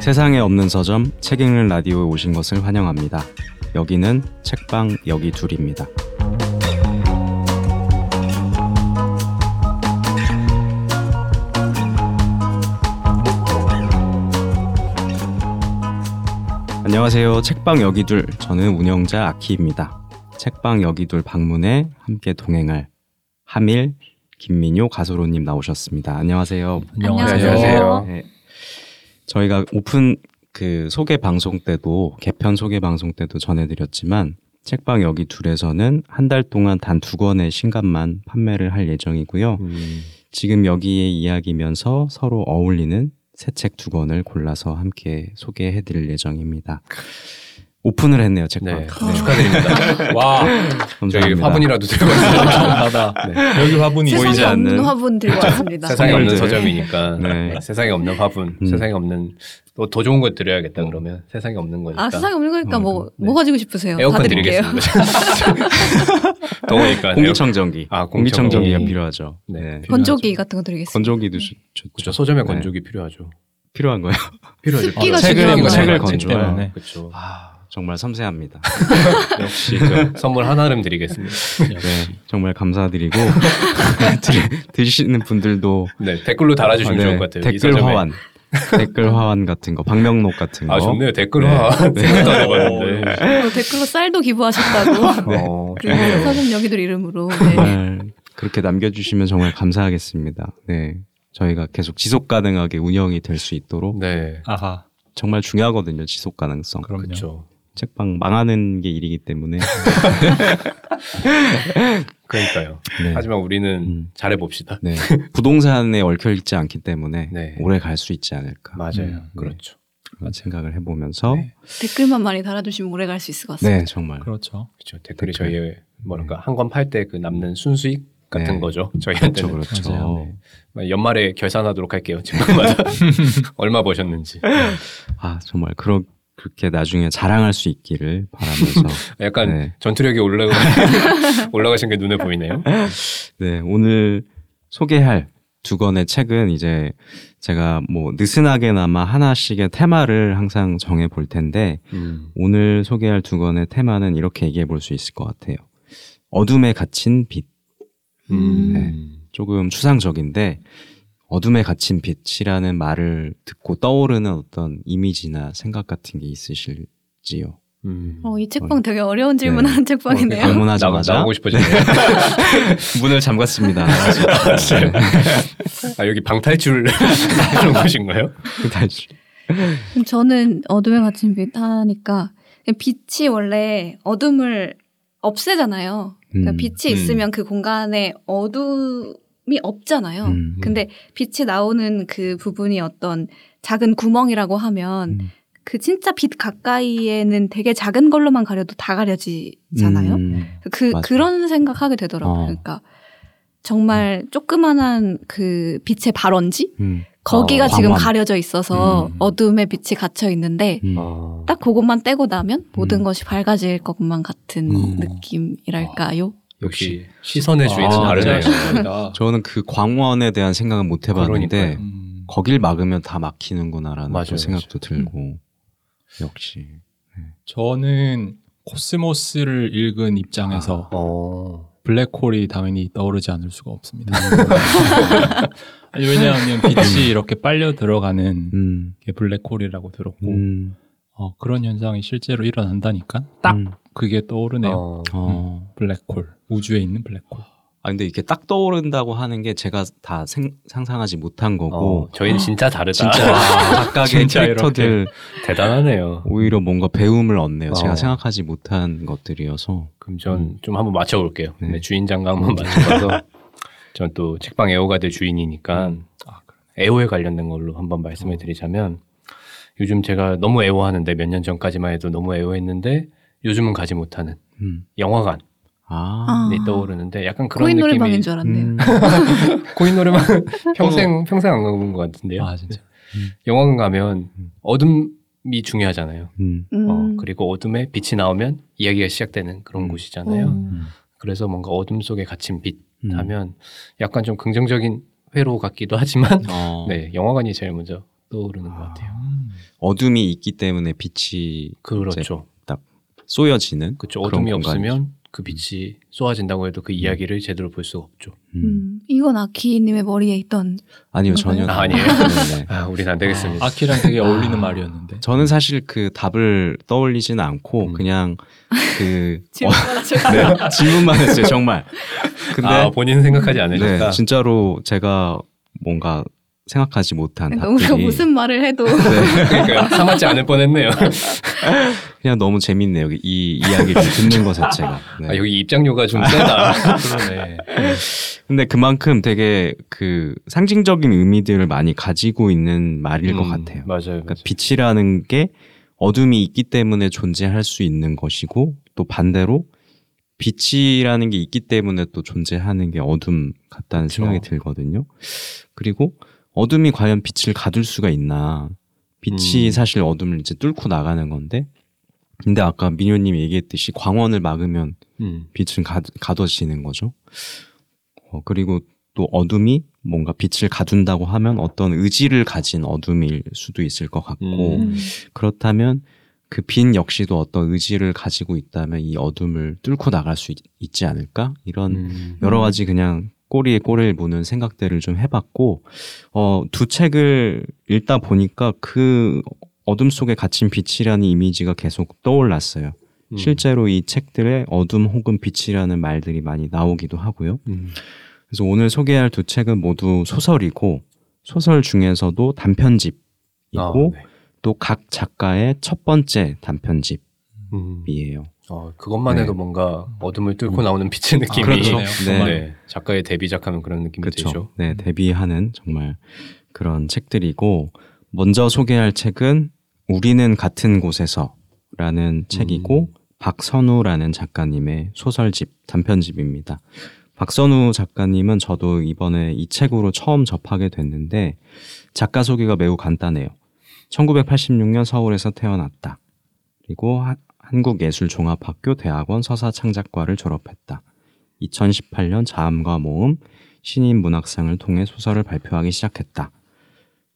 세상에 없는 서점 책 읽는 라디오에 오신 것을 환영합니다. 여기는 책방 여기 둘입니다. 안녕하세요. 책방 여기 둘 저는 운영자 아키입니다. 책방 여기 둘 방문에 함께 동행할 하밀 김민효 가소로님 나오셨습니다. 안녕하세요. 안녕하세요. 안녕하세요. 네. 저희가 오픈 그 소개 방송 때도 개편 소개 방송 때도 전해드렸지만 책방 여기 둘에서는 한 달 동안 단 두 권의 신간만 판매를 할 예정이고요. 음, 지금 여기에 이야기면서 서로 어울리는 새 책 두 권을 골라서 함께 소개해드릴 예정입니다. 오픈을 했네요, 책방. 네. 축하드립니다. 와, 저희. 화분이라도 들고 왔어요. 나다. 여기 화분이 보이지 않는 화분 들고 왔습니다. 세상에 없는. 서점이니까 네. 네, 세상에 없는 화분, 음. 세상에 없는 또 더 좋은 거 드려야겠다 그러면 세상에 없는 거니까 아 세상에 없는 거니까 뭐뭐 네. 가지고 싶으세요? 다 에어컨 드릴게요. 드리겠습니다. 더우니까 공기청정기. 아, 공기청정기가 공기청정기. 필요하죠. 네. 네. 건조기 같은 거 드리겠습니다. 건조기도 좋, 좋죠. 그렇죠. 소점에 네. 건조기 필요하죠. 필요한 거예요. 필요하죠. 습기가 아, 중요한 책을 거예요. 책을 건조할 건조해요. 때문에. 그렇죠. 아, 정말 섬세합니다. 역시 저 선물 하나름 드리겠습니다. 네, 정말 감사드리고 드- 드시는 분들도 네, 댓글로 달아주시면 아, 좋을 네, 것 같아요. 이 댓글. 화환, 댓글 화환 같은 거, 방명록 같은 거. 아 좋네요. 댓글화 생각도 안 해봤는데. 어, 댓글로 쌀도 기부하셨다고. 어, 그리고 좋네요. 서점 여기들 이름으로. 네. 정말 그렇게 남겨주시면 정말 감사하겠습니다. 네, 저희가 계속 지속 가능하게 운영이 될 수 있도록 네, 아하. 정말 중요하거든요. 지속 가능성. 그렇죠. 책방 망하는 게 일이기 때문에. 그러니까요. 네. 하지만 우리는 음. 잘해 봅시다. 네, 부동산에 얽혀 있지 않기 때문에 네. 오래 갈 수 있지 않을까. 맞아요. 음, 그렇죠. 그런 생각을 해보면서 네. 댓글만 많이 달아주시면 오래 갈 수 있을 것 같습니다. 네, 정말. 그렇죠. 그렇죠. 댓글이 댓글. 저희의 뭐랄까 한 권 팔 때 그 남는 순수익 같은 네. 거죠. 그렇죠, 저희한테는 그렇죠. 맞아요. 네. 연말에 결산하도록 할게요. 집마다 얼마 버셨는지. 아 정말 그러, 그렇게 나중에 자랑할 수 있기를 바라면서 약간 네. 전투력이 올라가 올라가신 게 눈에 보이네요. 네 오늘 소개할 두 권의 책은 이제 제가 뭐 느슨하게나마 하나씩의 테마를 항상 정해 볼 텐데 음. 오늘 소개할 두 권의 테마는 이렇게 얘기해 볼 수 있을 것 같아요. 어둠에 갇힌 빛 음. 네. 조금 추상적인데 어둠에 갇힌 빛이라는 말을 듣고 떠오르는 어떤 이미지나 생각 같은 게 있으실지요? 음. 어, 이 책방 되게 어려운 네. 질문하는 책방이네요. 어, 나가, 방문하자마자 나오고 싶어지네요. 문을 잠갔습니다. 진짜요? 아 여기 방탈출 그런 곳인가요? 그럼 저는 어둠에 갇힌 빛 하니까 빛이 원래 어둠을 없애잖아요. 그러니까 음. 빛이 음. 있으면 그 공간에 어둠이 없잖아요. 음. 근데 빛이 나오는 그 부분이 어떤 작은 구멍이라고 하면 음. 그 진짜 빛 가까이에는 되게 작은 걸로만 가려도 다 가려지잖아요. 음. 그 맞아. 그런 생각하게 되더라고요. 어. 그러니까 정말 조그만한 그 빛의 발원지 음. 거기가 어, 지금. 가려져 있어서 음. 어둠의 빛이 갇혀 있는데 음. 아. 딱 그것만 떼고 나면 모든 음. 것이 밝아질 것만 같은 음. 느낌이랄까요? 역시 시선의 주인은 아, 다르네요. 진짜. 저는 그 광원에 대한 생각은 못 해봤는데. 음. 거길 막으면 다 막히는구나라는 맞아요, 또 생각도 들고 역시 저는 코스모스를 읽은 입장에서 어. 블랙홀이 당연히 떠오르지 않을 수가 없습니다. 아니, 왜냐하면 빛이 이렇게 빨려 들어가는 음. 게 블랙홀이라고 들었고 음. 어, 그런 현상이 실제로 일어난다니까 딱 음. 그게 떠오르네요. 어. 어. 블랙홀 우주에 있는 블랙홀. 아 근데 이게 딱 떠오른다고 하는 게 제가 다 생, 상상하지 못한 어, 거고 저희는 진짜 다르다. 진짜 각각의 진짜 캐릭터들 대단하네요. 오히려 뭔가 배움을 얻네요. 어. 제가 생각하지 못한 것들이어서 그럼 전좀 한번 맞춰볼게요. 네. 네, 주인장과 한번 맞춰봐서 전 또 책방 애호가 될 주인이니까 아, 애호에 관련된 걸로 한번 말씀을 드리자면 요즘 제가 너무 애호하는데 몇 년 전까지만 해도 너무 애호했는데 요즘은 가지 못하는 음. 영화관이 아, 아. 떠오르는데 약간 그런 코인 느낌이 노래방인 줄 알았네요. 음. 코인 노래방 평생 평생 안 가본 것 같은데요. 아 진짜. 영화관 가면 음. 어둠이 중요하잖아요. 음. 음. 어, 그리고 어둠에 빛이 나오면 이야기가 시작되는 그런 음. 곳이잖아요. 음. 그래서 뭔가 어둠 속에 갇힌 빛 음. 하면 약간 좀 긍정적인 회로 같기도 하지만 어, 네 영화관이 제일 먼저 떠오르는 것 아. 같아요. 음. 어둠이 있기 때문에 빛이 그렇죠. 쏘여지는 그렇죠. 그런 어둠이 공간이죠. 없으면 그 빛이 쏘아진다고 해도 그 이야기를 제대로 볼 수가 없죠. 음. 음, 이건 아키님의 머리에 있던 아니요 전혀? 아, 아니에요? 네네. 아, 우린 안 되겠습니다. 아 키랑 되게 어울리는 아. 말이었는데. 저는 사실 그 답을 떠올리지는 않고 음. 그냥 그 질문만 하셔서 네, 질문만 했어요 정말. 근데 아, 본인은 생각하지 않으셨다. 네, 진짜로 제가 뭔가 생각하지 못한 우리가 답들이 무슨 말을 해도 그러니까 사맞지 않을 뻔했네요. 그냥 너무 재밌네요. 이 이야기를 듣는 것 자체가. 네. 아, 여기 입장료가 좀 세다. 그러네. 근데 그만큼 되게 그 상징적인 의미들을 많이 가지고 있는 말일 것 음, 같아요. 맞아요. 그러니까 맞아요. 빛이라는 게 어둠이 있기 때문에 존재할 수 있는 것이고 또 반대로 빛이라는 게 있기 때문에 또 존재하는 게 어둠 같다는 그쵸. 생각이 들거든요. 그리고 어둠이 과연 빛을 가둘 수가 있나? 빛이 음. 사실 어둠을 이제 뚫고 나가는 건데, 근데 아까 민효님이 얘기했듯이 광원을 막으면 음. 빛은 가, 가둬지는 거죠. 어, 그리고 또 어둠이 뭔가 빛을 가둔다고 하면 어떤 의지를 가진 어둠일 수도 있을 것 같고, 음. 그렇다면 그 빛 역시도 어떤 의지를 가지고 있다면 이 어둠을 뚫고 나갈 수 있, 지 않을까? 이런 음. 여러 가지 그냥 꼬리에 꼬리를 무는 생각들을 좀 해봤고, 어, 두 책을 읽다 보니까 그 어둠 속에 갇힌 빛이라는 이미지가 계속 떠올랐어요. 음. 실제로 이 책들에 어둠 혹은 빛이라는 말들이 많이 나오기도 하고요. 음. 그래서 오늘 소개할 두 책은 모두 소설이고, 소설 중에서도 단편집이고, 아, 네. 또각 작가의 첫 번째 단편집이에요. 음. 어, 그것만 네. 해도 뭔가 어둠을 뚫고 나오는 빛의 느낌이 그렇죠. 그러네요. 네. 네, 작가의 데뷔작하는 그런 느낌이 그렇죠. 들죠. 네, 데뷔하는 정말 그런 책들이고 먼저 소개할 책은 우리는 같은 곳에서라는 책이고 박선우라는 작가님의 소설집 단편집입니다. 박선우 작가님은 저도 이번에 이 책으로 처음 접하게 됐는데 작가 소개가 매우 간단해요. 1986년 서울에서 태어났다. 그리고 하- 한국예술종합학교 대학원 서사창작과를 졸업했다. 2018년 자음과 모음 신인 문학상을 통해 소설을 발표하기 시작했다.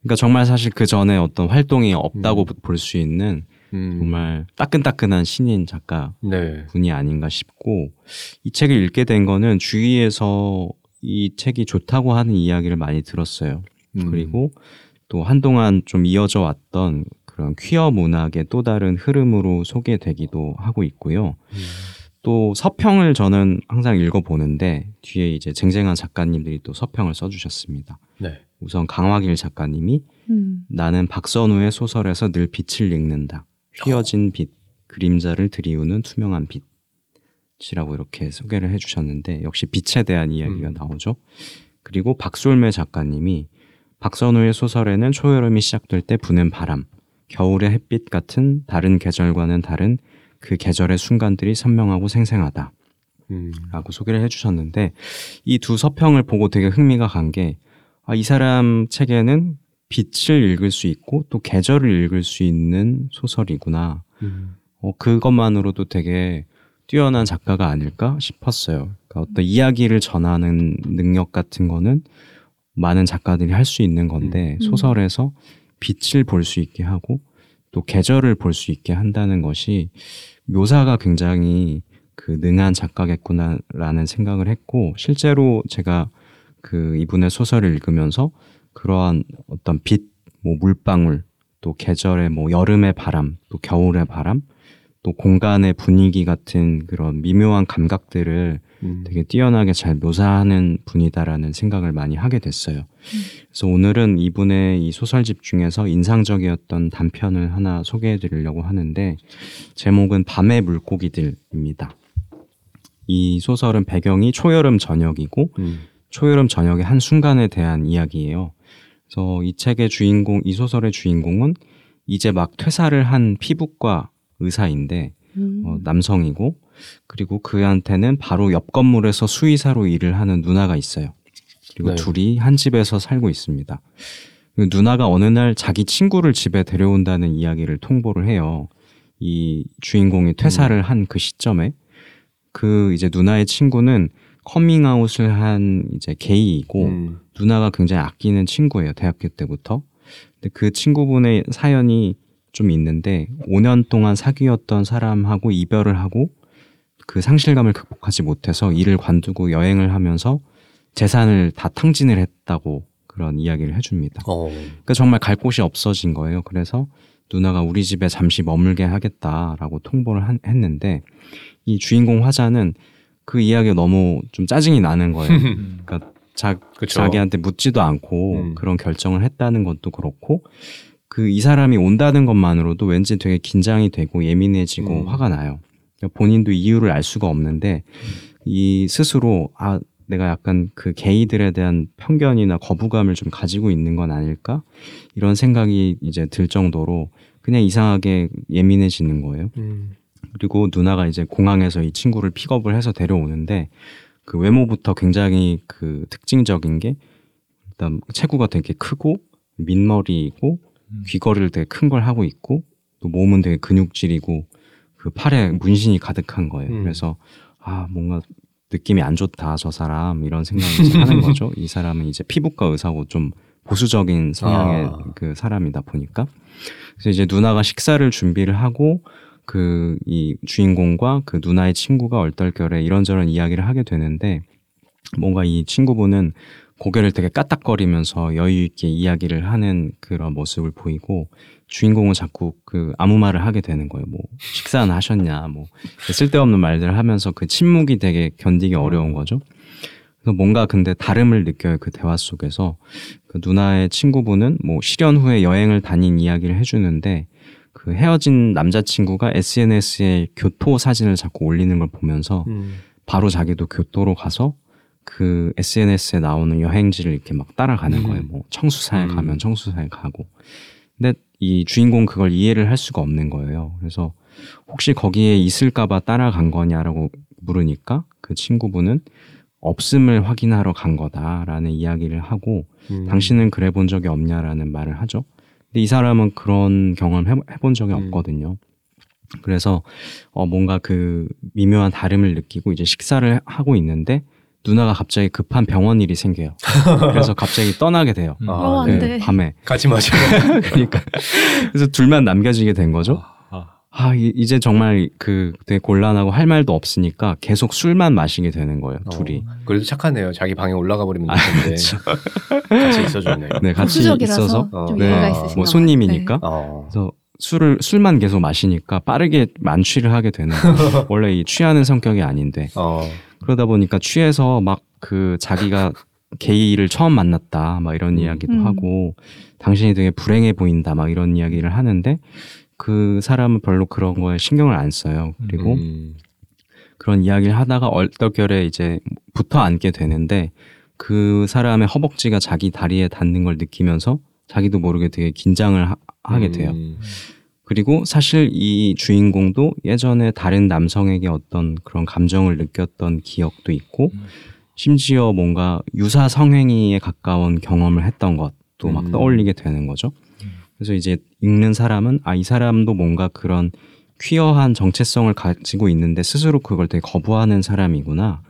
그러니까 정말 사실 그 전에 어떤 활동이 없다고 볼수 있는 음. 정말 따끈따끈한 신인 작가 네. 분이 아닌가 싶고 이 책을 읽게 된 거는 주위에서 이 책이 좋다고 하는 이야기를 많이 들었어요. 음. 그리고 또 한동안 좀 이어져 왔던 그런 퀴어 문학의 또 다른 흐름으로 소개되기도 하고 있고요. 음. 또 서평을 저는 항상 읽어보는데 뒤에 이제 쟁쟁한 작가님들이 또 서평을 써주셨습니다. 네. 우선 강화길 작가님이 음. 나는 박선우의 소설에서 늘 빛을 읽는다. 휘어진 빛, 그림자를 들이우는 투명한 빛 이라고 이렇게 소개를 해주셨는데 역시 빛에 대한 이야기가 음. 나오죠. 그리고 박솔매 작가님이 박선우의 소설에는 초여름이 시작될 때 부는 바람, 겨울의 햇빛 같은 다른 계절과는 다른 그 계절의 순간들이 선명하고 생생하다. 음. 라고 소개를 해주셨는데 이 두 서평을 보고 되게 흥미가 간 게 아, 이 사람 책에는 빛을 읽을 수 있고 또 계절을 읽을 수 있는 소설이구나. 음. 어, 그것만으로도 되게 뛰어난 작가가 아닐까 싶었어요. 그러니까 어떤 이야기를 전하는 능력 같은 거는 많은 작가들이 할 수 있는 건데 음. 소설에서 빛을 볼 수 있게 하고 또 계절을 볼 수 있게 한다는 것이 묘사가 굉장히 그 능한 작가겠구나라는 생각을 했고 실제로 제가 그 이분의 소설을 읽으면서 그러한 어떤 빛, 뭐 물방울, 또 계절의 뭐 여름의 바람, 또 겨울의 바람, 또 공간의 분위기 같은 그런 미묘한 감각들을 음. 되게 뛰어나게 잘 묘사하는 분이다라는 생각을 많이 하게 됐어요. 그래서 오늘은 이분의 이 소설집 중에서 인상적이었던 단편을 하나 소개해 드리려고 하는데 제목은 밤의 물고기들입니다. 이 소설은 배경이 초여름 저녁이고 음. 초여름 저녁의 한 순간에 대한 이야기예요. 그래서 이 책의 주인공, 이 소설의 주인공은 이제 막 퇴사를 한 피부과 의사인데 음. 어, 남성이고 그리고 그한테는 바로 옆 건물에서 수의사로 일을 하는 누나가 있어요. 그리고 네. 둘이 한 집에서 살고 있습니다. 그 누나가 어느 날 자기 친구를 집에 데려온다는 이야기를 통보를 해요. 이 주인공이 퇴사를 한그 시점에 그 이제 누나의 친구는 커밍아웃을 한 이제 게이이고 음. 누나가 굉장히 아끼는 친구예요 대학교 때부터. 근데 그 친구분의 사연이 좀 있는데 5년 동안 사귀었던 사람하고 이별을 하고 그 상실감을 극복하지 못해서 일을 관두고 여행을 하면서 재산을 다 탕진을 했다고 그런 이야기를 해줍니다. 어. 그러니까 정말 갈 곳이 없어진 거예요. 그래서 누나가 우리 집에 잠시 머물게 하겠다라고 통보를 한- 했는데 이 주인공 화자는 그 이야기가 너무 좀 짜증이 나는 거예요. 그러니까 자, 그쵸. 자기한테 묻지도 않고 음. 그런 결정을 했다는 것도 그렇고 그 이 사람이 온다는 것만으로도 왠지 되게 긴장이 되고 예민해지고 음. 화가 나요. 본인도 이유를 알 수가 없는데 이 스스로 아 내가 약간 그 게이들에 대한 편견이나 거부감을 좀 가지고 있는 건 아닐까 이런 생각이 이제 들 정도로 그냥 이상하게 예민해지는 거예요. 음. 그리고 누나가 이제 공항에서 이 친구를 픽업을 해서 데려오는데 그 외모부터 굉장히 그 특징적인 게 일단 체구가 되게 크고 민머리이고 음. 귀걸이를 되게 큰 걸 하고 있고 또 몸은 되게 근육질이고 그 팔에 문신이 가득한 거예요. 음. 그래서 아 뭔가 느낌이 안 좋다 저 사람 이런 생각을 이제 하는 거죠. 이 사람은 이제 피부과 의사고 좀 보수적인 성향의 아. 그 사람이다 보니까 그래서 이제 누나가 식사를 준비를 하고 그 이 주인공과 그 누나의 친구가 얼떨결에 이런저런 이야기를 하게 되는데 뭔가 이 친구분은 고개를 되게 까딱거리면서 여유 있게 이야기를 하는 그런 모습을 보이고 주인공은 자꾸 그 아무 말을 하게 되는 거예요. 뭐 식사는 하셨냐, 뭐 쓸데없는 말들을 하면서 그 침묵이 되게 견디기 어려운 거죠. 그래서 뭔가 근데 다름을 느껴요 그 대화 속에서 그 누나의 친구분은 뭐 실연 후에 여행을 다닌 이야기를 해주는데 그 헤어진 남자친구가 SNS에 교토 사진을 자꾸 올리는 걸 보면서 음. 바로 자기도 교토로 가서 그 SNS에 나오는 여행지를 이렇게 막 따라가는 음. 거예요. 뭐 청수사에 음. 가면 청수사에 가고. 근데 이 주인공 그걸 이해를 할 수가 없는 거예요. 그래서 혹시 거기에 있을까봐 따라간 거냐라고 물으니까 그 친구분은 없음을 확인하러 간 거다라는 이야기를 하고 음. 당신은 그래 본 적이 없냐라는 말을 하죠. 근데 이 사람은 그런 경험 해, 해본 적이 음. 없거든요. 그래서 어 뭔가 그 미묘한 다름을 느끼고 이제 식사를 하고 있는데 누나가 갑자기 급한 병원 일이 생겨요. 그래서 갑자기 떠나게 돼요. 음. 아, 어, 안 네, 돼. 밤에. 가지 마세요. 그러니까 그래서 둘만 남겨지게 된 거죠. 아, 아 이- 이제 정말 그 되게 곤란하고 할 말도 없으니까 계속 술만 마시게 되는 거예요. 둘이. 어, 그래도 착하네요. 자기 방에 올라가 버리면 아, 되는데 그렇죠. 같이 있어주네요. 네, 같이 있어서 어, 좀 네. 이해가 아, 있으신가 뭐. 손님이니까 어. 그래서 술을 술만 계속 마시니까 빠르게 만취를 하게 되는. 원래 이 취하는 성격이 아닌데 어. 그러다 보니까 취해서 막 그 자기가 게이를 처음 만났다 막 이런 음. 이야기도 음. 하고 당신이 되게 불행해 보인다 막 이런 이야기를 하는데 그 사람은 별로 그런 거에 신경을 안 써요. 그리고 음. 그런 이야기를 하다가 얼떨결에 이제 붙어 앉게 되는데 그 사람의 허벅지가 자기 다리에 닿는 걸 느끼면서 자기도 모르게 되게 긴장을 하, 게 돼요. 음. 그리고 사실 이 주인공도 예전에 다른 남성에게 어떤 그런 감정을 느꼈던 기억도 있고 음. 심지어 뭔가 유사 성행위에 가까운 경험을 했던 것도 막 음. 떠올리게 되는 거죠. 그래서 이제 읽는 사람은 아 이 사람도 뭔가 그런 퀴어한 정체성을 가지고 있는데 스스로 그걸 되게 거부하는 사람이구나.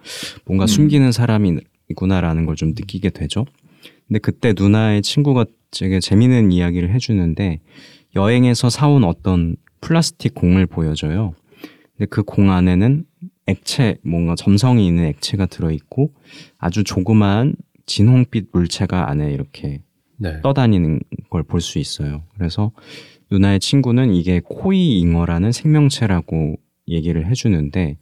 뭔가 음. 숨기는 사람이구나라는 걸 좀 느끼게 되죠. 근데 그때 누나의 친구가 되게 재미있는 이야기를 해주는데 여행에서 사온 어떤 플라스틱 공을 보여줘요. 근데 그 공 안에는 액체, 뭔가 점성이 있는 액체가 들어있고 아주 조그마한 진홍빛 물체가 안에 이렇게 네. 떠다니는 걸 볼 수 있어요. 그래서 누나의 친구는 이게 코이 잉어라는 생명체라고 얘기를 해주는데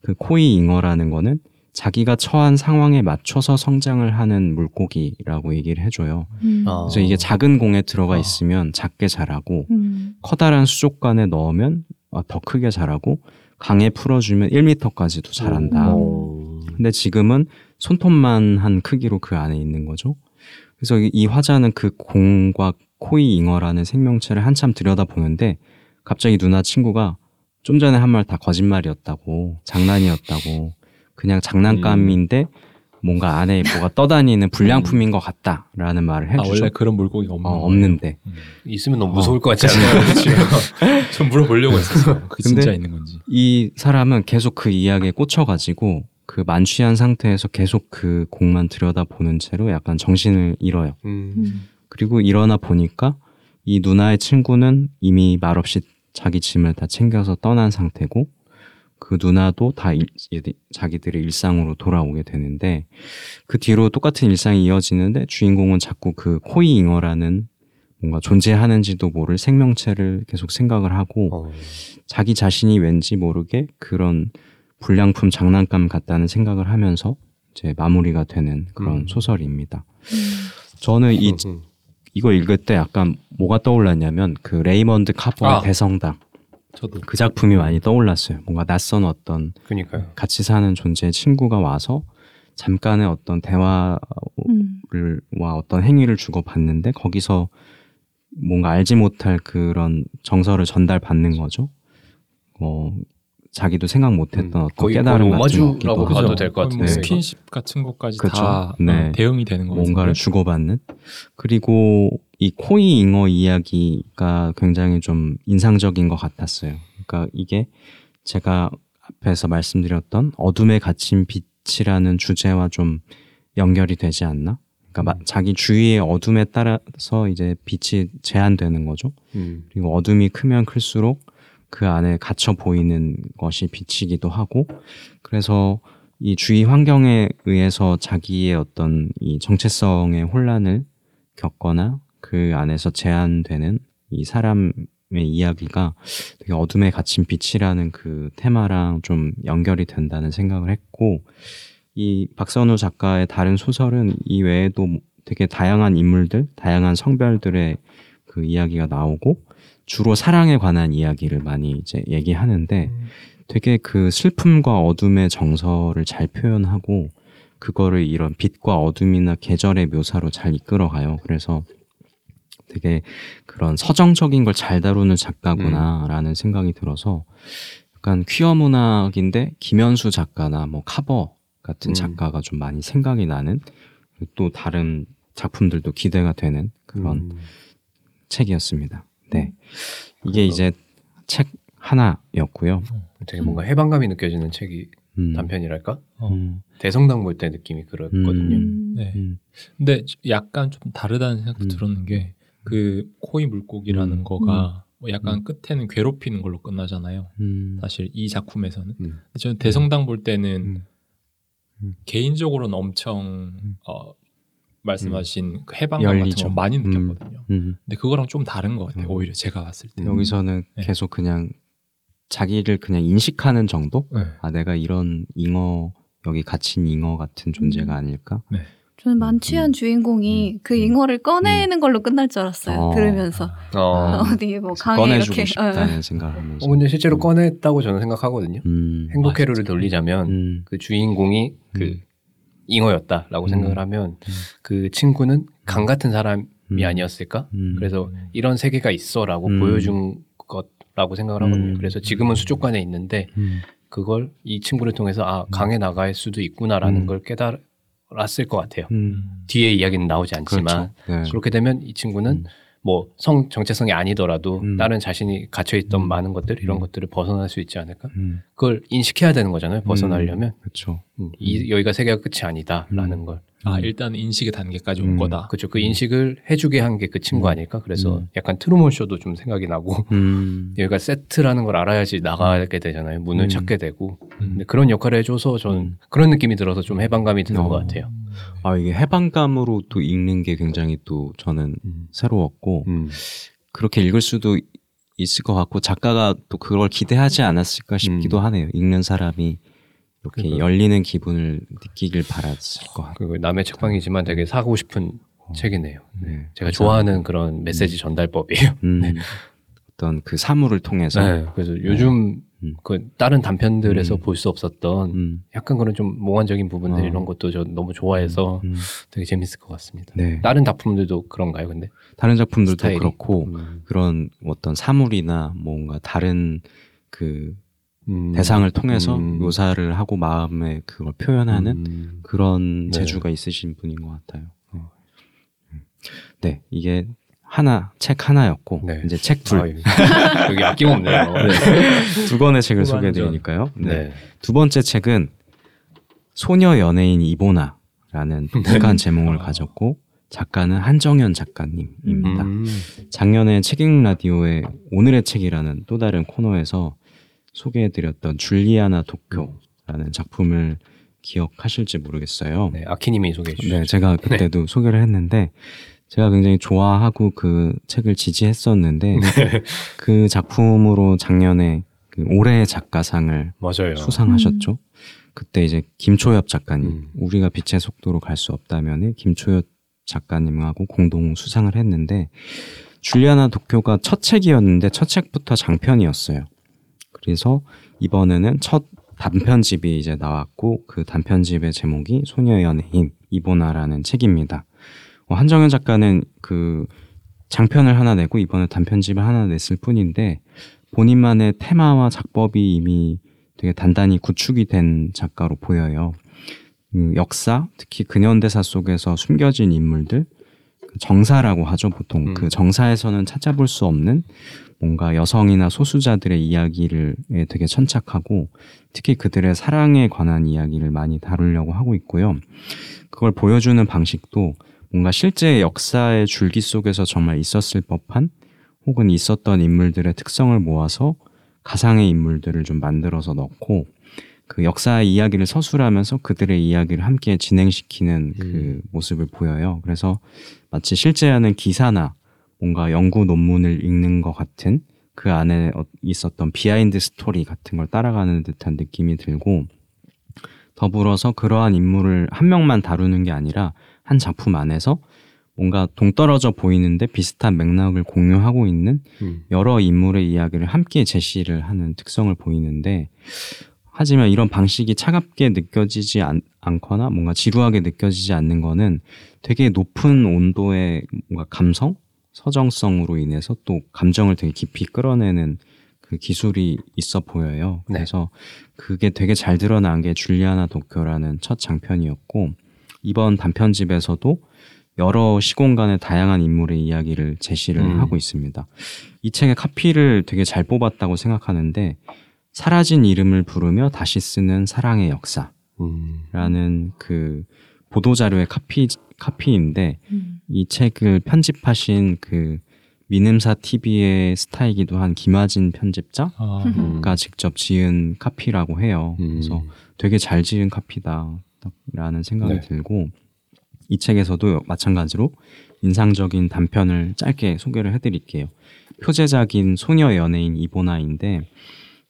그 코이 잉어라는 거는 자기가 처한 상황에 맞춰서 성장을 하는 물고기라고 얘기를 해줘요. 음. 어. 그래서 이게 작은 공에 들어가 어. 있으면 작게 자라고 음. 커다란 수족관에 넣으면 어, 더 크게 자라고 강에 풀어주면 1m까지도 자란다. 오. 근데 지금은 손톱만 한 크기로 그 안에 있는 거죠. 그래서 이- 이 화자는 그 공과 코이 잉어라는 생명체를 한참 들여다보는데 갑자기 누나 친구가 좀 전에 한 말 다 거짓말이었다고 장난이었다고 그냥 장난감인데 뭔가 안에 뭐가 떠다니는 불량품인 것 같다라는 말을 아 해주죠. 원래 그런 물고기가 없는 어? 없는데 음. 있으면 너무 무서울 것 같지 않아요? 좀 물어보려고 했었어요. 그게 근데- 진짜 있는 건지. 이 사람은 계속 그 이야기에 꽂혀가지고 그 만취한 상태에서 계속 그 공만 들여다보는 채로 약간 정신을 잃어요. 음. 음. 그리고 일어나 보니까 이 누나의 친구는 이미 말없이 자기 짐을 다 챙겨서 떠난 상태고 그 누나도 다 일- 자기들의 일상으로 돌아오게 되는데 그 뒤로 똑같은 일상이 이어지는데 주인공은 자꾸 그 코이잉어라는 뭔가 존재하는지도 모를 생명체를 계속 생각을 하고 어. 자기 자신이 왠지 모르게 그런 불량품 장난감 같다는 생각을 하면서 이제 마무리가 되는 그런 음. 소설입니다. 음. 저는 이 음. 이거 읽을 때 약간 뭐가 떠올랐냐면 그 레이먼드 카버의 아. 대성당 저도 그 작품이 많이 떠올랐어요. 뭔가 낯선 어떤 그러니까요. 같이 사는 존재의 친구가 와서 잠깐의 어떤 대화와 음. 어떤 행위를 주고받는데 거기서 뭔가 알지 못할 그런 정서를 전달받는 거죠. 어, 자기도 생각 못했던 음, 어떤 깨달음 같은 것기도 봐도 될 것 같은데. 뭐 네. 스킨십 같은 것까지 그쵸. 다 네. 어, 대응이 되는 거 뭔가를. 주고받는 그리고 이 코이 잉어 이야기가 굉장히 좀 인상적인 것 같았어요. 그러니까 이게 제가 앞에서 말씀드렸던 어둠에 갇힌 빛이라는 주제와 좀 연결이 되지 않나? 그러니까 마- 자기 주위의 어둠에 따라서 이제 빛이 제한되는 거죠. 음. 그리고 어둠이 크면 클수록 그 안에 갇혀 보이는 것이 빛이기도 하고 그래서 이 주위 환경에 의해서 자기의 어떤 이 정체성의 혼란을 겪거나 그 안에서 제한되는 이 사람의 이야기가 되게 어둠에 갇힌 빛이라는 그 테마랑 좀 연결이 된다는 생각을 했고 이 박선우 작가의 다른 소설은 이 외에도 되게 다양한 인물들, 다양한 성별들의 그 이야기가 나오고 주로 사랑에 관한 이야기를 많이 이제 얘기하는데 되게 그 슬픔과 어둠의 정서를 잘 표현하고 그거를 이런 빛과 어둠이나 계절의 묘사로 잘 이끌어가요. 그래서 되게 그런 서정적인 걸 잘 다루는 작가구나라는 생각이 들어서 약간 퀴어 문학인데 김현수 작가나 뭐 카버 같은 음. 작가가 좀 많이 생각이 나는 또 다른 작품들도 기대가 되는 그런 음. 책이었습니다. 네. 이게 이제 책 하나였고요. 되게 뭔가 해방감이 느껴지는 책이 음. 단편이랄까? 어. 음. 대성당 볼 때 느낌이 그렇거든요. 음. 네. 음. 근데 약간 좀 다르다는 생각도 음. 들었는 게 그 코이 물고기라는 음. 거가 뭐 약간 끝에는 괴롭히는 걸로 끝나잖아요. 음. 사실 이 작품에서는 음. 저는 대성당 볼 때는 음. 음. 개인적으로는 엄청 음. 어, 말씀하신 그 해방감 같은 열리죠. 거 많이 음. 느꼈거든요. 음. 근데 그거랑 좀 다른 것 같아요. 음. 오히려 제가 봤을 때. 음. 여기서는 네. 계속 그냥 자기를 그냥 인식하는 정도? 네. 아 내가 이런 잉어 여기 갇힌 잉어 같은 존재가 아닐까? 저는 만취한 음. 주인공이 그 음. 잉어를 꺼내는 걸로 끝날 줄 알았어요. 어. 들으면서 어. 어디 뭐 강에 꺼내주고 이렇게 싶다는 생각을 하면서. 어, 근데 실제로 꺼냈다고 저는 생각하거든요. 음. 행복회로를 돌리자면 음. 그 주인공이 그 음. 잉어였다라고 음. 생각을 하면 그 친구는 강 같은 사람이 음. 아니었을까? 음. 그래서 이런 세계가 있어라고 음. 보여준 것라고 생각을 하거든요. 음. 그래서 지금은 수족관에 있는데 음. 그걸 이 친구를 통해서 아 강에 나갈 수도 있구나라는 음. 걸 깨달 았을 것 같아요. 음. 뒤에 이야기는 나오지 않지만 그렇죠. 네. 그렇게 되면 이 친구는 음. 뭐성 정체성이 아니더라도 음. 다른 자신이 갇혀 있던 음. 많은 것들 이런 음. 것들을 벗어날 수 있지 않을까? 음. 그걸 인식해야 되는 거잖아요. 벗어나려면 그렇죠. 음, 이, 여기가 세계가 끝이 아니다라는 음. 걸아 음. 일단 인식의 단계까지 온 음. 거다. 그렇죠. 그 인식을 해주게 한 게 그 친구 음. 아닐까? 그래서 음. 약간 트루먼 쇼도 좀 생각이 나고 음. 여기가 세트라는 걸 알아야지 나가게 되잖아요. 문을 음. 찾게 되고 음. 근데 그런 역할을 해줘서 저는 음. 그런 느낌이 들어서 좀 해방감이 드는 어. 것 같아요. 아 이게 해방감으로 또 읽는 게 굉장히 또 저는 음. 새로웠고 음. 그렇게 읽을 수도 있을 것 같고 작가가 또 그걸 기대하지 않았을까 싶기도 음. 하네요. 읽는 사람이 이렇게 그거. 열리는 기분을 느끼길 바랐을 것 같아요. 그 남의 책방이지만 되게 사고 싶은 책이네요. 네. 제가 감사합니다. 좋아하는 그런 메시지 전달법이에요. 음, 어떤 그 사물을 통해서 네, 그래서 요즘 음. 그 다른 단편들에서 음. 볼수 없었던 음, 약간 그런 좀 몽환적인 부분들 어. 이런 것도 저 너무 좋아해서 음, 되게 재밌을 것 같습니다. 네. 다른 작품들도 그런가요, 근데? 다른 작품들도 스타일이? 그렇고 음. 그런 어떤 사물이나 뭔가 다른 그 음. 대상을 통해서 음. 묘사를 하고 마음에 그걸 표현하는 음. 그런 네. 재주가 있으신 분인 것 같아요. 음. 네, 이게 하나 책 하나였고 네. 이제 책 둘. 아, 여기 아낌없네요. 두 권의 책을. 소개해드리니까요. 네. 네. 두 번째 책은 소녀 연예인 이보나라는 독특한 제목을 가졌고 작가는 한정현 작가님입니다. 음. 작년에 책읽 라디오의 오늘의 책이라는 또 다른 코너에서 소개해드렸던 줄리아나 도쿄라는 작품을 기억하실지 모르겠어요. 네, 아키님이 소개해 주시죠. 네, 제가 그때도 소개를 했는데 제가 굉장히 좋아하고 그 책을 지지했었는데 그 작품으로 작년에 그 올해의 작가상을 맞아요. 수상하셨죠. 그때 이제 김초엽 작가님, 음. 우리가 빛의 속도로 갈 수 없다면 김초엽 작가님하고 공동 수상을 했는데 줄리아나 도쿄가 첫 책이었는데 첫 책부터 장편이었어요. 그래서 이번에는 첫 단편집이 이제 나왔고 그 단편집의 제목이 소녀 연예인 이보나라는 책입니다. 어, 한정현 작가는 그 장편을 하나 내고 이번에 단편집을 하나 냈을 뿐인데 본인만의 테마와 작법이 이미 되게 단단히 구축이 된 작가로 보여요. 음, 역사, 특히 근현대사 속에서 숨겨진 인물들, 그 정사라고 하죠 보통. 음. 그 정사에서는 찾아볼 수 없는 뭔가 여성이나 소수자들의 이야기를 에 되게 천착하고 특히 그들의 사랑에 관한 이야기를 많이 다루려고 하고 있고요. 그걸 보여주는 방식도 뭔가 실제 역사의 줄기 속에서 정말 있었을 법한 혹은 있었던 인물들의 특성을 모아서 가상의 인물들을 좀 만들어서 넣고 그 역사의 이야기를 서술하면서 그들의 이야기를 함께 진행시키는 그 음. 모습을 보여요. 그래서 마치 실재하는 기사나 뭔가 연구 논문을 읽는 것 같은 그 안에 어- 있었던 비하인드 스토리 같은 걸 따라가는 듯한 느낌이 들고 더불어서 그러한 인물을 한 명만 다루는 게 아니라 한 작품 안에서 뭔가 동떨어져 보이는데 비슷한 맥락을 공유하고 있는 음. 여러 인물의 이야기를 함께 제시를 하는 특성을 보이는데 하지만 이런 방식이 차갑게 느껴지지 않, 않거나 뭔가 지루하게 느껴지지 않는 거는 되게 높은 온도의 뭔가 감성, 서정성으로 인해서 또 감정을 되게 깊이 끌어내는 그 기술이 있어 보여요. 네. 그래서 그게 되게 잘 드러난 게 줄리아나 도쿄라는 첫 장편이었고 이번 단편집에서도 여러 시공간의 다양한 인물의 이야기를 제시를 음. 하고 있습니다. 이 책의 카피를 되게 잘 뽑았다고 생각하는데 사라진 이름을 부르며 다시 쓰는 사랑의 역사라는 음. 그 보도 자료의 카피 카피인데 음. 이 책을 편집하신 그 민음사 TV의 스타이기도 한 김하진 편집자가 아, 음. 직접 지은 카피라고 해요. 음. 그래서 되게 잘 지은 카피다 라는 생각이 네. 들고 이 책에서도 마찬가지로 인상적인 단편을 짧게 소개를 해드릴게요. 표제작인 소녀 연예인 이보나인데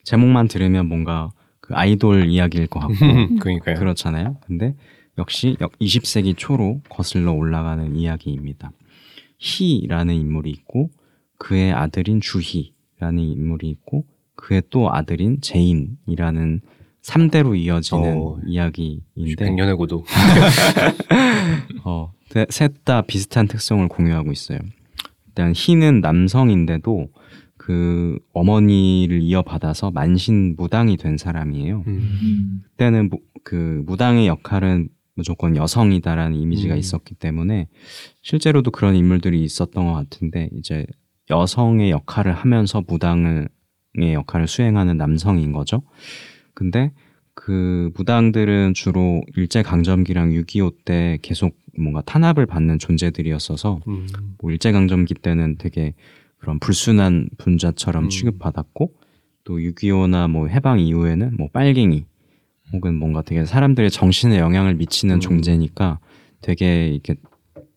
제목만 들으면 뭔가 그 아이돌 이야기일 것 같고. 그렇잖아요. 근데 역시 20세기 초로 거슬러 올라가는 이야기입니다. 희라는 인물이 있고 그의 아들인 주희라는 인물이 있고 그의 또 아들인 제인이라는 3대로 이어지는 어, 이야기인데 100년의 고독. 어, 셋 다 비슷한 특성을 공유하고 있어요. 일단 희는 남성인데도 그 어머니를 이어받아서 만신 무당이 된 사람이에요. 음. 음. 그때는 무, 그 무당의 역할은 무조건 여성이다라는 이미지가 음. 있었기 때문에 실제로도 그런 인물들이 있었던 것 같은데 이제 여성의 역할을 하면서 무당의 역할을 수행하는 남성인 거죠. 근데 그 무당들은 주로 일제 강점기랑 6.25 때 계속 뭔가 탄압을 받는 존재들이었어서 음. 뭐 일제 강점기 때는 되게 그런 불순한 분자처럼 음. 취급받았고 또 6.25나 뭐 해방 이후에는 뭐 빨갱이 혹은 뭔가 되게 사람들의 정신에 영향을 미치는 음. 존재니까 되게 이렇게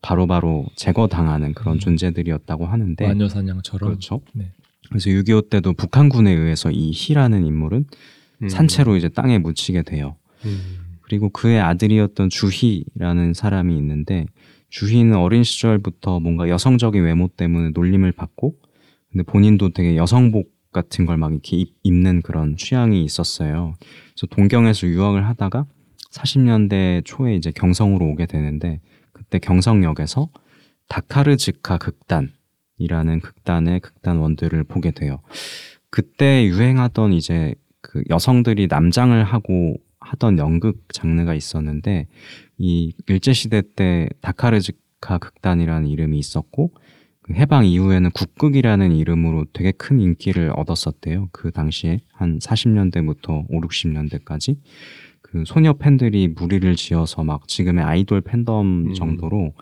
바로바로 제거당하는 그런 음. 존재들이었다고 하는데 마녀사냥처럼. 그렇죠. 네. 그래서 6.25 때도 북한군에 의해서 이 희라는 인물은 음. 산채로 이제 땅에 묻히게 돼요. 음. 그리고 그의 아들이었던 주희라는 사람이 있는데 주희는 어린 시절부터 뭔가 여성적인 외모 때문에 놀림을 받고 근데 본인도 되게 여성복 같은 걸 막 이렇게 입, 입는 그런 취향이 있었어요. 그래서 동경에서 유학을 하다가 40년대 초에 이제 경성으로 오게 되는데 그때 경성역에서 다카르즈카 극단이라는 극단의 극단 원들을 보게 돼요. 그때 유행하던 이제 그 여성들이 남장을 하고 하던 연극 장르가 있었는데 이 일제 시대 때 다카르즈카 극단이라는 이름이 있었고 그 해방 이후에는 국극이라는 이름으로 되게 큰 인기를 얻었었대요. 그 당시에 한 40년대부터 5, 60년대까지 그 소녀 팬들이 무리를 지어서 막 지금의 아이돌 팬덤 음. 정도로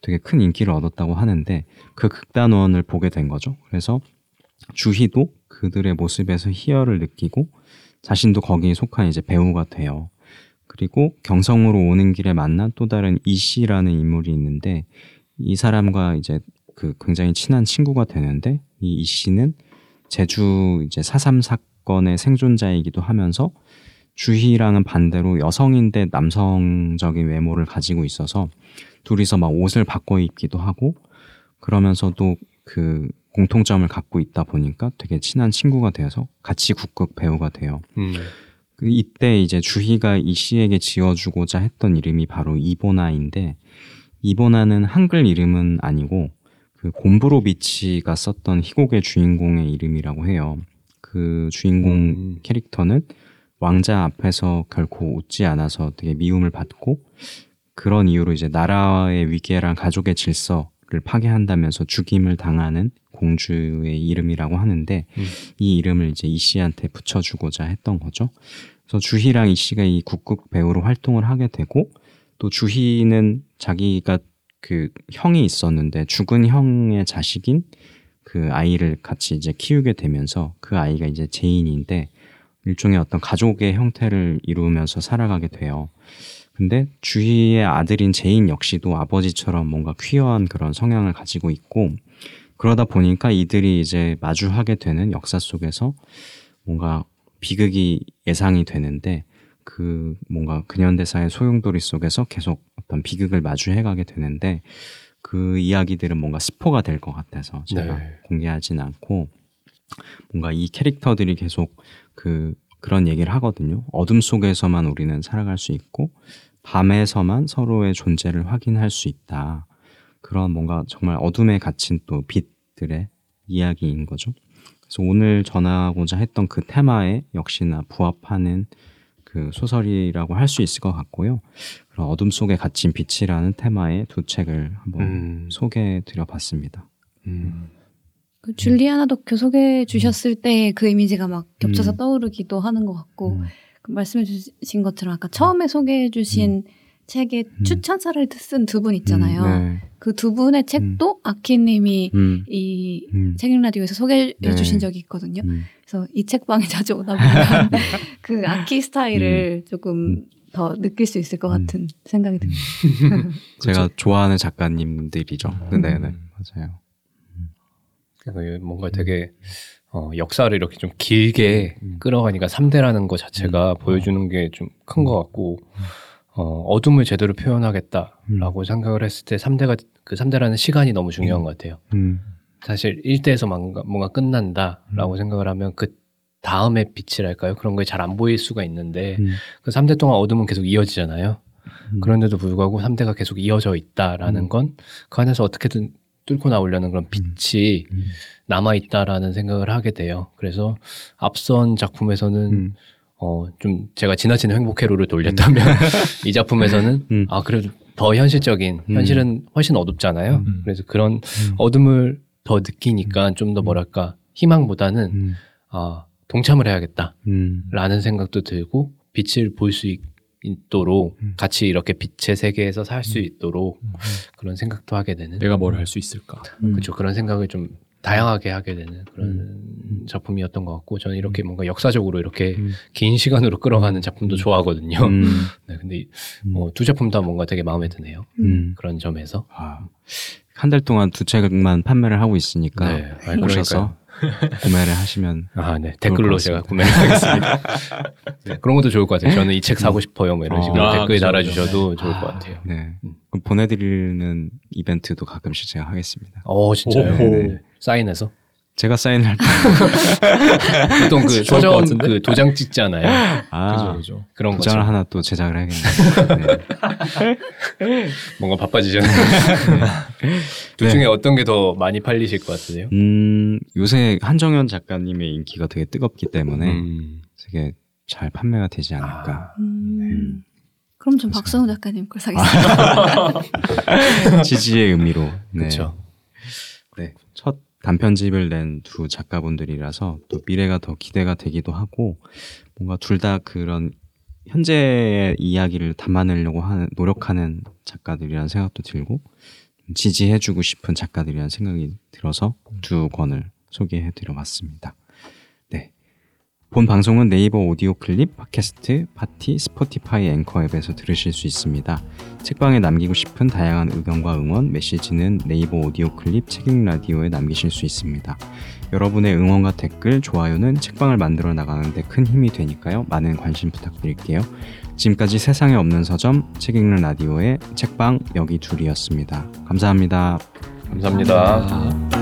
되게 큰 인기를 얻었다고 하는데 그 극단원을 보게 된 거죠. 그래서 주희도 그들의 모습에서 희열을 느끼고 자신도 거기에 속한 이제 배우가 돼요. 그리고 경성으로 오는 길에 만난 또 다른 이 씨라는 인물이 있는데 이 사람과 이제 그 굉장히 친한 친구가 되는데 이 이 씨는 제주 이제 사삼 사건의 생존자이기도 하면서 주희랑은 반대로 여성인데 남성적인 외모를 가지고 있어서 둘이서 막 옷을 바꿔 입기도 하고 그러면서도 그 공통점을 갖고 있다 보니까 되게 친한 친구가 되어서 같이 국극 배우가 돼요. 음. 그 이때 이제 주희가 이 씨에게 지어주고자 했던 이름이 바로 이보나인데 이보나는 한글 이름은 아니고 그 곰브로비치가 썼던 희곡의 주인공의 이름이라고 해요. 그 주인공 음. 캐릭터는 왕자 앞에서 결코 웃지 않아서 되게 미움을 받고 그런 이유로 이제 나라의 위계랑 가족의 질서를 파괴한다면서 죽임을 당하는 공주의 이름이라고 하는데 음. 이 이름을 이제 이 씨한테 붙여주고자 했던 거죠. 그래서 주희랑 이 씨가 이 국극 배우로 활동을 하게 되고 또 주희는 자기가 그 형이 있었는데 죽은 형의 자식인 그 아이를 같이 이제 키우게 되면서 그 아이가 이제 제인인데 일종의 어떤 가족의 형태를 이루면서 살아가게 돼요. 근데 주희의 아들인 제인 역시도 아버지처럼 뭔가 퀴어한 그런 성향을 가지고 있고 그러다 보니까 이들이 이제 마주하게 되는 역사 속에서 뭔가 비극이 예상이 되는데 그 뭔가 근현대사의 소용돌이 속에서 계속 어떤 비극을 마주해 가게 되는데 그 이야기들은 뭔가 스포가 될 것 같아서 제가 네. 공개하진 않고 뭔가 이 캐릭터들이 계속 그 그런 얘기를 하거든요. 어둠 속에서만 우리는 살아갈 수 있고 밤에서만 서로의 존재를 확인할 수 있다. 그런 뭔가 정말 어둠에 갇힌 또 빛들의 이야기인 거죠. 그래서 오늘 전하고자 했던 그 테마에 역시나 부합하는 그 소설이라고 할 수 있을 것 같고요. 그런 어둠 속에 갇힌 빛이라는 테마의 두 책을 한번 음. 소개해 드려 봤습니다. 음. 그 줄리아나 도쿄 소개해 주셨을 때 그 이미지가 막 겹쳐서 음. 떠오르기도 하는 것 같고 음. 그 말씀해 주신 것처럼 아까 처음에 소개해 주신 책에 음. 추천사를 쓴 두 분 있잖아요. 음, 네. 그두 분의 책도 아키님이 음, 이 음, 책임 라디오에서 소개해 네. 주신 적이 있거든요. 음. 그래서 이 책방에 자주 오다 보면 그 아키 스타일을 조금 음. 더 느낄 수 있을 것 음. 같은 생각이 듭니다. 제가 좋아하는 작가님들이죠. 음. 네네 맞아요. 그러니까 뭔가 되게 어, 역사를 이렇게 좀 길게 음. 끌어가니까 3대라는 것 자체가 보여주는 게 좀 큰 것 같고 어, 어둠을 제대로 표현하겠다라고 생각을 했을 때 3대가 그 3대라는 시간이 너무 중요한 것 같아요. 음, 사실 1대에서 뭔가, 뭔가 끝난다라고 생각을 하면 그 다음의 빛이랄까요? 그런 게 잘 안 보일 수가 있는데 음, 그 3대 동안 어둠은 계속 이어지잖아요. 음. 그런데도 불구하고 3대가 계속 이어져 있다라는 음. 건그 안에서 어떻게든 뚫고 나오려는 그런 빛이 음. 남아 있다라는 생각을 하게 돼요. 그래서 앞선 작품에서는 음. 어 좀 제가 지나친 행복회로를 돌렸다면 이 작품에서는 음. 아 그래도 더 현실적인 음. 현실은 훨씬 어둡잖아요. 음. 그래서 그런 음. 어둠을 더 느끼니까 좀 더 뭐랄까 희망보다는 음, 아 동참을 해야겠다라는 음, 생각도 들고 빛을 볼 수 있 도록 음. 같이 이렇게 빛의 세계에서 살 수 있도록 음. 그런 생각도 하게 되는 내가 뭘 할 수 있을까? 음. 그렇죠 그런 생각을 좀 다양하게 하게 되는 그런 작품이었던 것 같고 저는 이렇게 뭔가 역사적으로 이렇게 음. 긴 시간으로 끌어가는 작품도 좋아하거든요. 음, 네, 근데 이- 음. 어, 두 작품 다 뭔가 되게 마음에 드네요. 음. 그런 점에서. 아, 한달 동안 두 책만 판매를 하고 있으니까 네, 아, 오셔서 구매를 하시면 아, 네. 것 댓글로. 제가 구매를 하겠습니다. 네, 그런 것도 좋을 것 같아요. 저는 이 책 사고 싶어요. 뭐 이런 어. 식으로 아, 댓글 그죠, 달아주셔도 좋을 아, 것 같아요. 네. 음. 그럼 보내드리는 이벤트도 가끔씩 제가 하겠습니다. 어, 진짜요? 오호. 네. 사인해서? 제가 사인할 때 보통 그 서점? 그 도장 찍잖아요. 아, 그죠, 그죠. 그런 도장을 거죠. 하나 또 제작을 해야겠네요. 네. 뭔가 바빠지셨네요. 둘 중에 어떤 게 더 많이 팔리실 것 같으세요? 음, 요새 한정현 작가님의 인기가 되게 뜨겁기 때문에 음. 되게 잘 판매가 되지 않을까. 음. 그럼 전 그래서- 박선우 작가님 걸 사겠습니다. 지지의 의미로. 네. 그렇죠. 네. 첫 단편집을 낸 두 작가분들이라서 또 미래가 더 기대가 되기도 하고 뭔가 둘 다 그런 현재의 이야기를 담아내려고 하는 노력하는 작가들이라는 생각도 들고 지지해주고 싶은 작가들이라는 생각이 들어서 두 권을 소개해드려봤습니다. 네. 본 방송은 네이버 오디오 클립, 팟캐스트, 파티, 스포티파이 앵커 앱에서 들으실 수 있습니다. 책방에 남기고 싶은 다양한 의견과 응원, 메시지는 네이버 오디오 클립 책임 라디오에 남기실 수 있습니다. 여러분의 응원과 댓글, 좋아요는 책방을 만들어 나가는데 큰 힘이 되니까요. 많은 관심 부탁드릴게요. 지금까지 세상에 없는 서점 책 읽는 라디오의 책방 여기 둘이었습니다. 감사합니다. 감사합니다. 아.